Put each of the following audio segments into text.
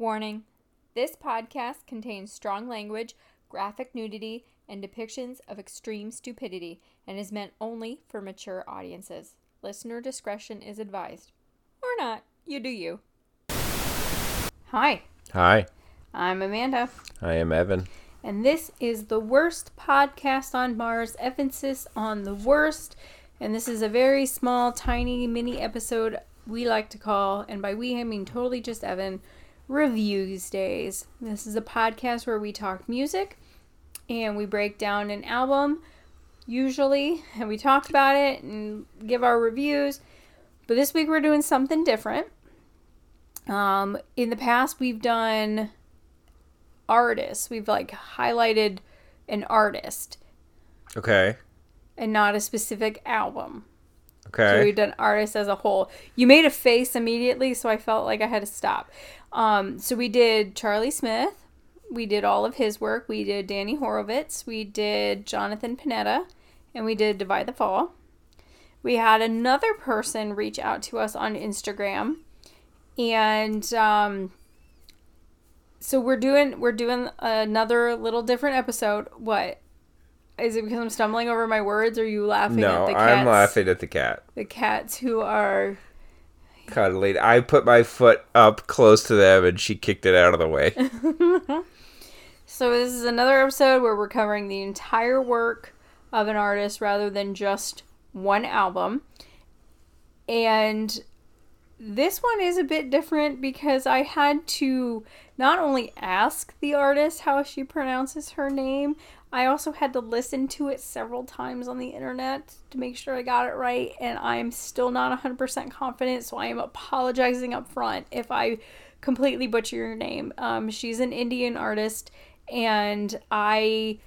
Warning This podcast contains strong language, graphic nudity, and depictions of extreme stupidity and is meant only for mature audiences. Listener discretion is advised. Or not. You do you. Hi, Hi, I'm Amanda, I am Evan. and this is the worst podcast on Mars. Emphasis on the worst. And this is a very small, tiny mini episode we like to call, and by we I mean totally just Evan, Reviewsdays. This is a podcast where we talk music and we break down an album, usually, and we talk about it and give our reviews. But this week we're doing something different. Um, in the past, we've done artists. We've like highlighted an artist Okay. and not a specific album. Okay. So we've done artists as a whole. You made a face immediately, so I felt like I had to stop. Um, so we did Charlie Smith. We did all of his work. We did Danny Horowitz. We did Jonathan Panetta. And we did Divide the Fall. We had another person reach out to us on Instagram. And um, so we're doing we're doing another little different episode. What? Is it because I'm stumbling over my words or are you laughing no, at the I'm laughing at the cat. the cats who are Cuddling. I put my foot up close to them and she kicked it out of the way. so this is another episode where we're covering the entire work of an artist rather than just one album and this one is a bit different because i had to not only ask the artist how she pronounces her name i also had to listen to it several times on the internet to make sure i got it right and i'm still not 100% confident so i am apologizing up front if i completely butcher your name um, she's an indian artist and i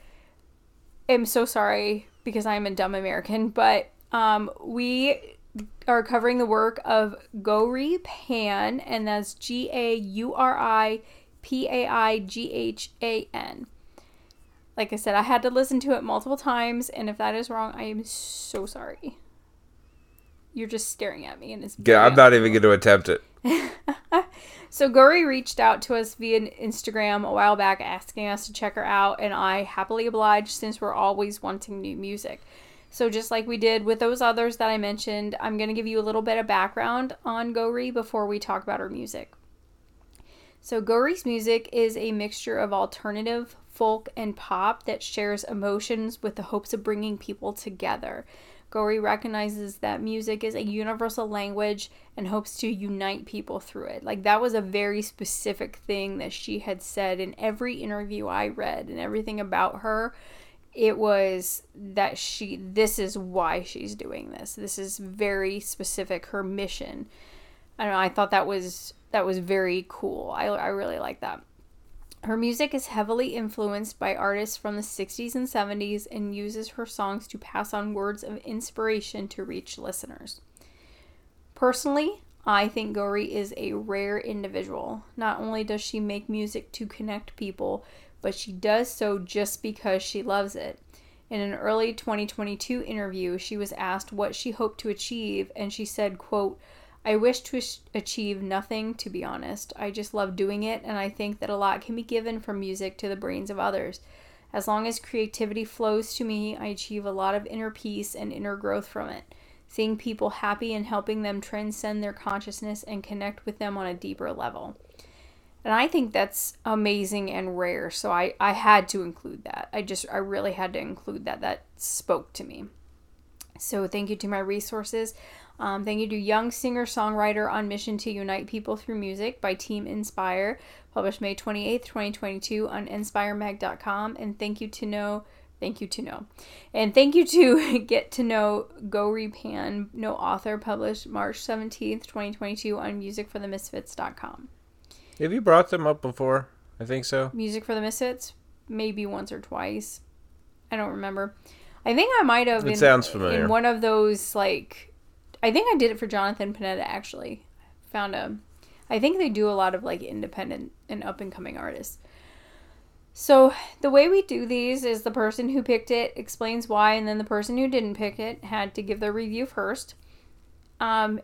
am so sorry because i'm a dumb american but um, we are covering the work of Gauri Paighan, and that's G A U R I P A I G H A N. Like I said, I had to listen to it multiple times, and if that is wrong, I am so sorry. You're just staring at me, and it's. Yeah, I'm not even going to attempt it. So Gauri reached out to us via Instagram a while back asking us to check her out, and I happily obliged since we're always wanting new music. So just like we did with those others that I mentioned, I'm going to give you a little bit of background on Gauri before we talk about her music. So Gauri's music is a mixture of alternative, folk, and pop that shares emotions with the hopes of bringing people together. Gauri recognizes that music is a universal language and hopes to unite people through it. Like that was a very specific thing that she had said in every interview I read and everything about her. It was that she this is why she's doing this. This is very specific her mission. I don't know, I thought that was that was very cool. I I really like that. Her music is heavily influenced by artists from the 60s and 70s and uses her songs to pass on words of inspiration to reach listeners. Personally, I think Gauri is a rare individual. Not only does she make music to connect people, but she does so just because she loves it. In an early 2022 interview, she was asked what she hoped to achieve, and she said, quote, I wish to achieve nothing, to be honest. I just love doing it, and I think that a lot can be given from music to the brains of others. As long as creativity flows to me, I achieve a lot of inner peace and inner growth from it. Seeing people happy and helping them transcend their consciousness and connect with them on a deeper level. And I think that's amazing and rare. So I, I had to include that. I just, I really had to include that. That spoke to me. So thank you to my resources. Um, thank you to Young Singer Songwriter on Mission to Unite People Through Music by Team Inspire, published May 28th, 2022 on inspiremag.com. And thank you to know, thank you to know. And thank you to Get to Know Gauri Paighan, no author, published March 17th, 2022 on musicforthemisfits.com. Have you brought them up before? I think so. Music for the Misfits, maybe once or twice. I don't remember. I think I might have It in, sounds familiar. in one of those like I think I did it for Jonathan Panetta actually. Found a I think they do a lot of like independent and up and coming artists. So the way we do these is the person who picked it explains why, and then the person who didn't pick it had to give their review first. Um,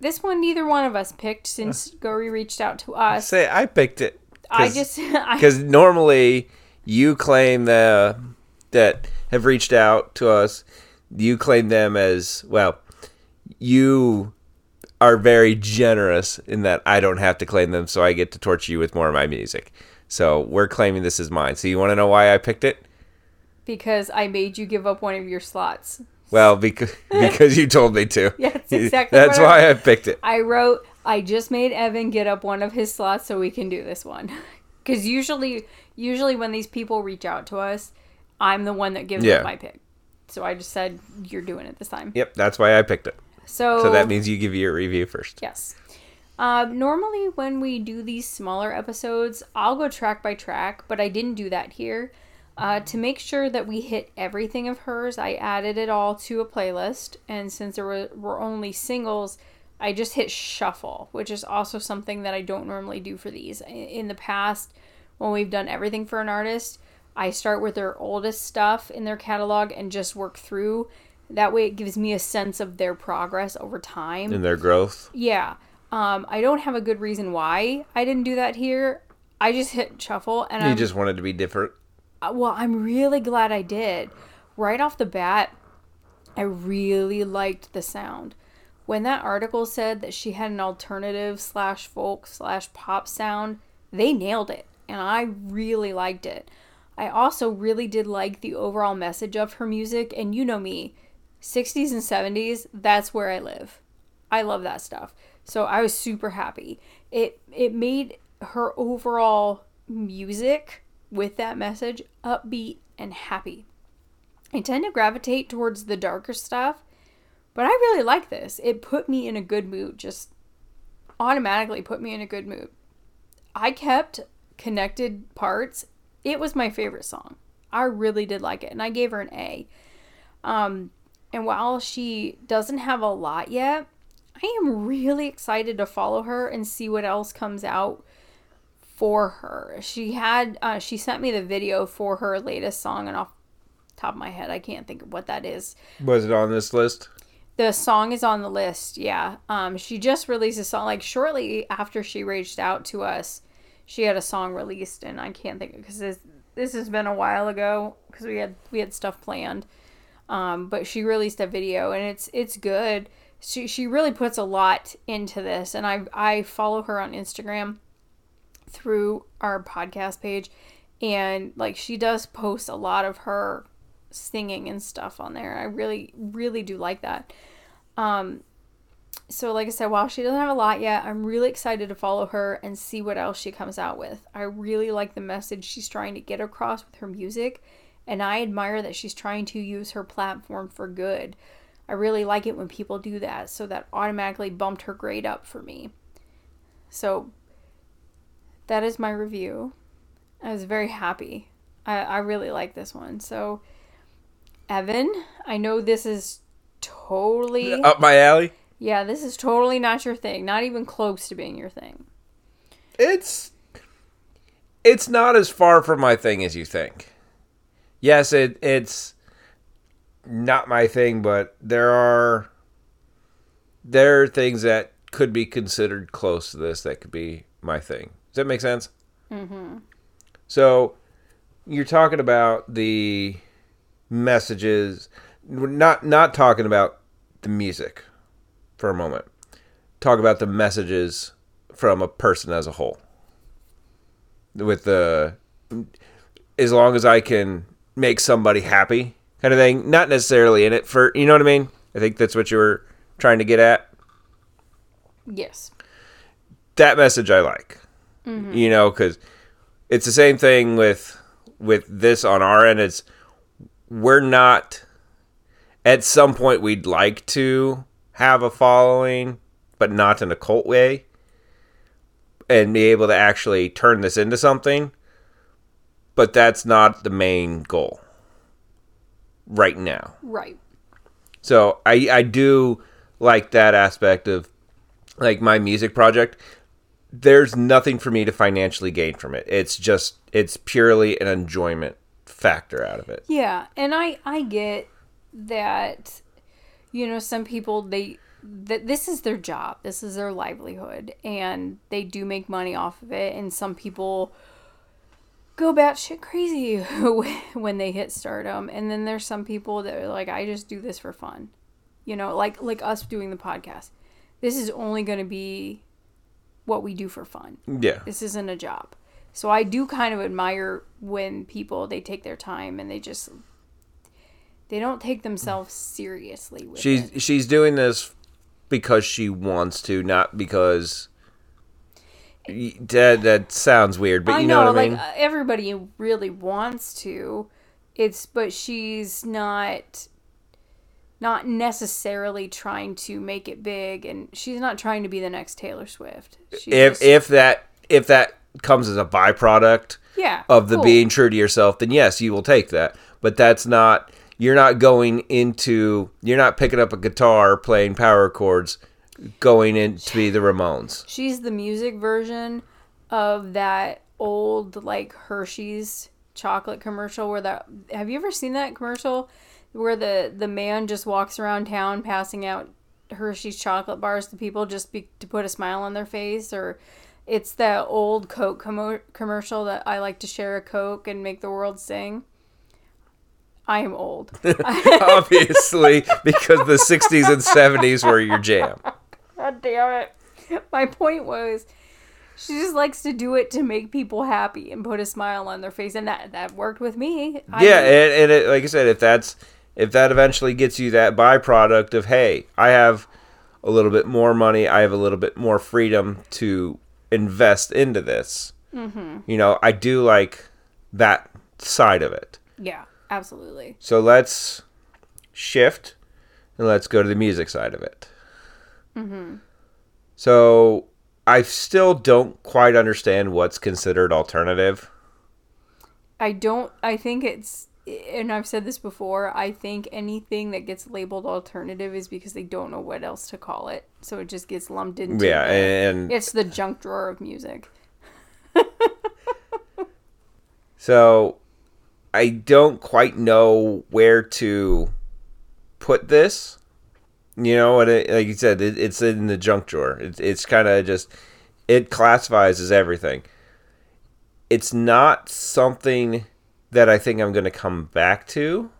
This one, neither one of us picked since Gauri reached out to us. Say I picked it. I just, I, because normally you claim the that have reached out to us. You claim them as well. You are very generous in that I don't have to claim them, so I get to torture you with more of my music. So we're claiming this is mine. So you want to know why I picked it? because I made you give up one of your slots. Well, because because you told me to. Yeah, that's exactly That's what I- why I picked it. I wrote, I just made Evan get up one of his slots so we can do this one. Because usually, usually when these people reach out to us, I'm the one that gives Yeah. up my pick. So I just said, you're doing it this time. Yep, that's why I picked it. So, So that means you give you your review first. Yes. Um, normally, when we do these smaller episodes, I'll go track by track, but I didn't do that here. Uh, to make sure that we hit everything of hers, I added it all to a playlist, and since there were, were only singles, I just hit shuffle, which is also something that I don't normally do for these. In the past, when we've done everything for an artist, I start with their oldest stuff in their catalog and just work through. That way, it gives me a sense of their progress over time. In their growth. Yeah. Um, I don't have a good reason why I didn't do that here. I just hit shuffle and You I'm just wanted to be different. uh, well, I'm really glad I did. Right off the bat, I really liked the sound. When that article said that she had an alternative slash folk slash pop sound, they nailed it, and I really liked it. I also really did like the overall message of her music, and you know me, 60s and 70s, that's where I live. I love that stuff. So I was super happy. It it made her overall music with that message upbeat and happy. I tend to gravitate towards the darker stuff, but I really like this. It put me in a good mood, just automatically put me in a good mood. I kept connected parts. It was my favorite song. I really did like it, and I gave her an A. Um, and while she doesn't have a lot yet, I am really excited to follow her and see what else comes out for her. She had uh, she sent me the video for her latest song, and off the top of my head, I can't think of what that is. Was it on this list? The song is on the list. Yeah. Um, she just released a song like shortly after she reached out to us. She had a song released, and I can't think because this this has been a while ago because we had we had stuff planned. Um, but she released a video, and it's it's good. She she really puts a lot into this, and I I follow her on Instagram through our podcast page, and like she does post a lot of her singing and stuff on there. I really really do like that. Um, so like I said, while she doesn't have a lot yet, I'm really excited to follow her and see what else she comes out with. I really like the message she's trying to get across with her music, and I admire that she's trying to use her platform for good. I really like it when people do that, so that automatically bumped her grade up for me. So that is my review. I was very happy. I, I really like this one. So Evan, I know this is totally Up my alley. yeah, this is totally not your thing. Not even close to being your thing. It's it's not as far from my thing as you think. Yes, it it's not my thing, but there are there are things that could be considered close to this that could be my thing. Does that make sense? Mm-hmm. So you're talking about the messages, we're not not talking about the music for a moment. Talk about the messages from a person as a whole. With the as long as I can make somebody happy kind of thing, not necessarily in it for you know what I mean? I think that's what you were trying to get at. Yes. That message I like. Mm-hmm. You know, cuz it's the same thing with with this on our end it's we're not at some point we'd like to have a following but not in a cult way and be able to actually turn this into something but that's not the main goal right now Right. so i i do like that aspect of like my music project there's nothing for me to financially gain from it it's just it's purely an enjoyment factor out of it Yeah, and I I get that you know some people they that this is their job. This is their livelihood, and they do make money off of it. And some people go batshit crazy when they hit stardom, and then there's some people that are like, I just do this for fun, you know, like like us doing the podcast. This is only going to be what we do for fun. Yeah. This isn't a job. So I do kind of admire when people they take their time and they just they don't take themselves seriously with She's it. she's doing this because she wants to, not because that that sounds weird, but I you know, know, what I like mean. uh, everybody really wants to. It's but she's not not necessarily trying to make it big and she's not trying to be the next Taylor Swift. She's if just- if that if that comes as a byproduct yeah, of the cool. being true to yourself, then yes, you will take that. But that's not you're not going into you're not picking up a guitar playing power chords going in to be the Ramones. She's the music version of that old like Hershey's chocolate commercial where that have you ever seen that commercial where the the man just walks around town passing out Hershey's chocolate bars to people just be, to put a smile on their face or it's that old Coke commo commercial that I like to share a Coke and make the world sing. I am old. Obviously, because the 60s and 70s were your jam. God damn it. My point was she just likes to do it to make people happy and put a smile on their face and that that worked with me. I- Yeah, and, and it, like I said, if that's if that eventually gets you that byproduct of hey, I have a little bit more money, I have a little bit more freedom to invest into this. Mm-hmm. You know, I do like that side of it. yeah, absolutely. So let's shift and let's go to the music side of it. Mm-hmm. So I still don't quite understand what's considered alternative. I don't I think it's and I've said this before, I think anything that gets labeled alternative is because they don't know what else to call it. So it just gets lumped into Yeah, the- and it's the junk drawer of music. So I don't quite know where to put this. You know, and it, like you said, it, it's in the junk drawer. It, it's kind of just it classifies as everything. It's not something that I think I'm going to come back to,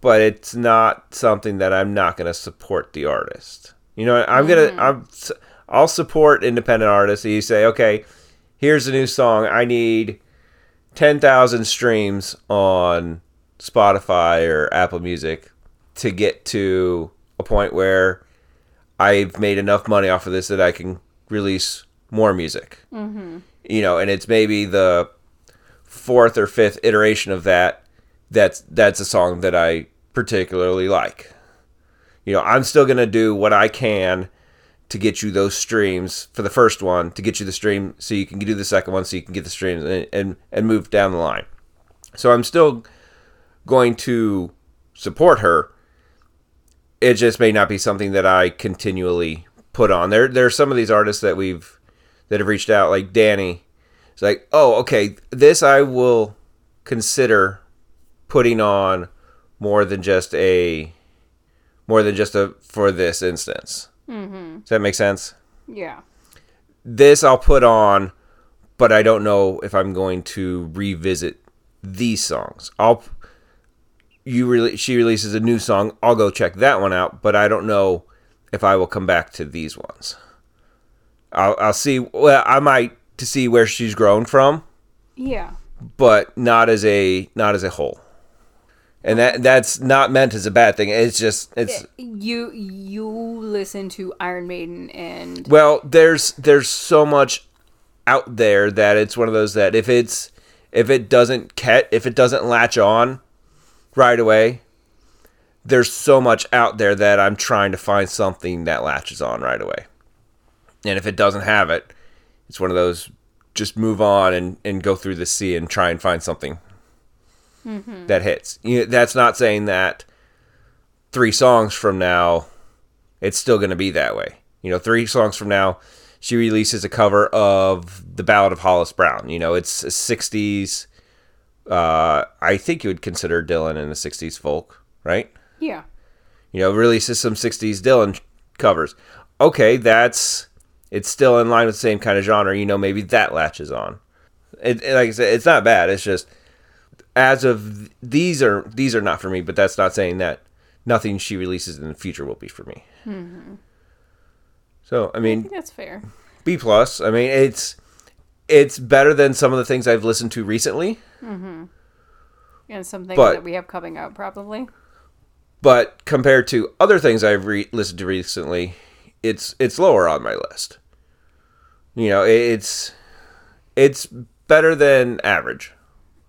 but it's not something that I'm not going to support the artist. You know, I'm gonna mm-hmm. I'm I'll support independent artists. You say, okay, here's a new song. I need 10,000 streams on Spotify or Apple Music to get to a point where I've made enough money off of this that I can release more music. Mm-hmm. You know, and it's maybe the fourth or fifth iteration of that. That's that's a song that I particularly like. You know, I'm still gonna do what I can to get you those streams for the first one to get you the stream so you can do the second one so you can get the streams and and, and move down the line so i'm still going to support her it just may not be something that i continually put on there there are some of these artists that we've that have reached out like danny it's like oh okay this i will consider putting on more than just a more than just a for this instance Mm-hmm. does that make sense? Yeah. This I'll put on, but I don't know if I'm going to revisit these songs. I'll you really she releases a new song, I'll go check that one out, but I don't know if I will come back to these ones. I'll I'll see well I might to see where she's grown from, Yeah. but not as a not as a whole. And that that's not meant as a bad thing. It's just it's You you listen to Iron Maiden and Well, there's there's so much out there that it's one of those that if it's if it doesn't catch if it doesn't latch on right away, there's so much out there that I'm trying to find something that latches on right away. And if it doesn't have it, it's one of those just move on and, and go through the sea and try and find something mm-hmm. that hits. You know, that's not saying that three songs from now it's still going to be that way. You know, three songs from now, she releases a cover of the Ballad of Hollis Brown. You know, it's a 60s. Uh, I think you would consider Dylan in the 60s folk, right? yeah. You know, releases some 60s Dylan covers. Okay, that's it's still in line with the same kind of genre. You know, maybe that latches on. It, it- like I said, it's not bad. It's just as of these are these are not for me. But that's not saying that nothing she releases in the future will be for me. So I I mean, think that's fair. B plus. I mean, it's it's better than some of the things I've listened to recently. Mm-hmm. And something But- that we have coming out probably. but compared to other things I've re- listened to recently, it's it's lower on my list. You know, it's it's better than average,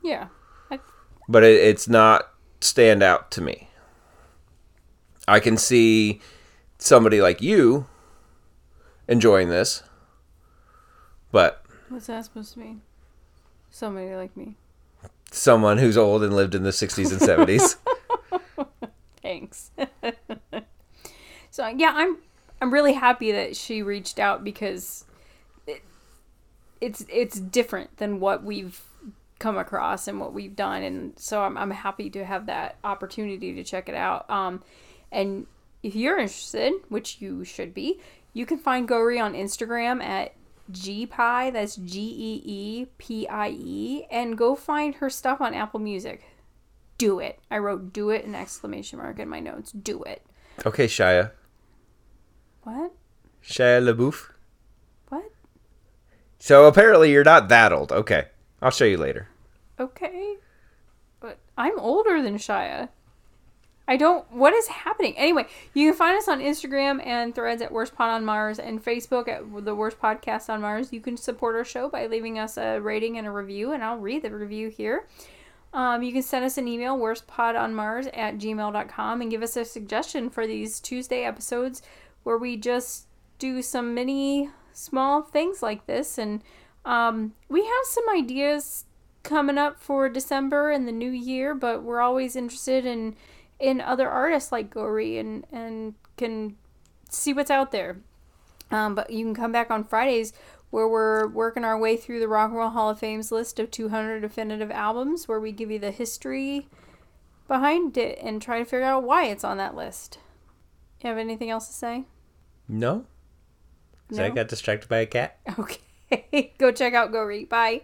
Yeah. I, but it, it's not stand out to me. I can see somebody like you enjoying this, but what's that supposed to mean? Somebody like me. someone who's old and lived in the 60s and 70s. Thanks. so yeah, I'm I'm really happy that she reached out because it, it's it's different than what we've come across and what we've done, and so I'm I'm happy to have that opportunity to check it out. Um, and if you're interested, which you should be, you can find Gauri on Instagram at geepie. That's G E E P I E, and go find her stuff on Apple Music do it. I wrote do it in exclamation mark in my notes. Do it. okay, Shia. What? Shia LaBeouf. What? So apparently you're not that old. Okay. I'll show you later. Okay. But I'm older than Shia. I don't. What is happening? Anyway, you can find us on Instagram and threads at Worst Pod on Mars and Facebook at The Worst Podcast on Mars. You can support our show by leaving us a rating and a review, and I'll read the review here. Um, you can send us an email, worstpodonmars at gmail.com, and give us a suggestion for these Tuesday episodes where we just do some mini small things like this. And um, we have some ideas coming up for December and the new year, but we're always interested in in other artists like Gauri and and can see what's out there. Um, but you can come back on Fridays where we're working our way through the Rock and Roll Hall of Fame's list of 200 definitive albums, where we give you the history behind it and try to figure out why it's on that list. You have anything else to say? No? 'Cause I got distracted by a cat. Okay. Go check out Gauri. Bye.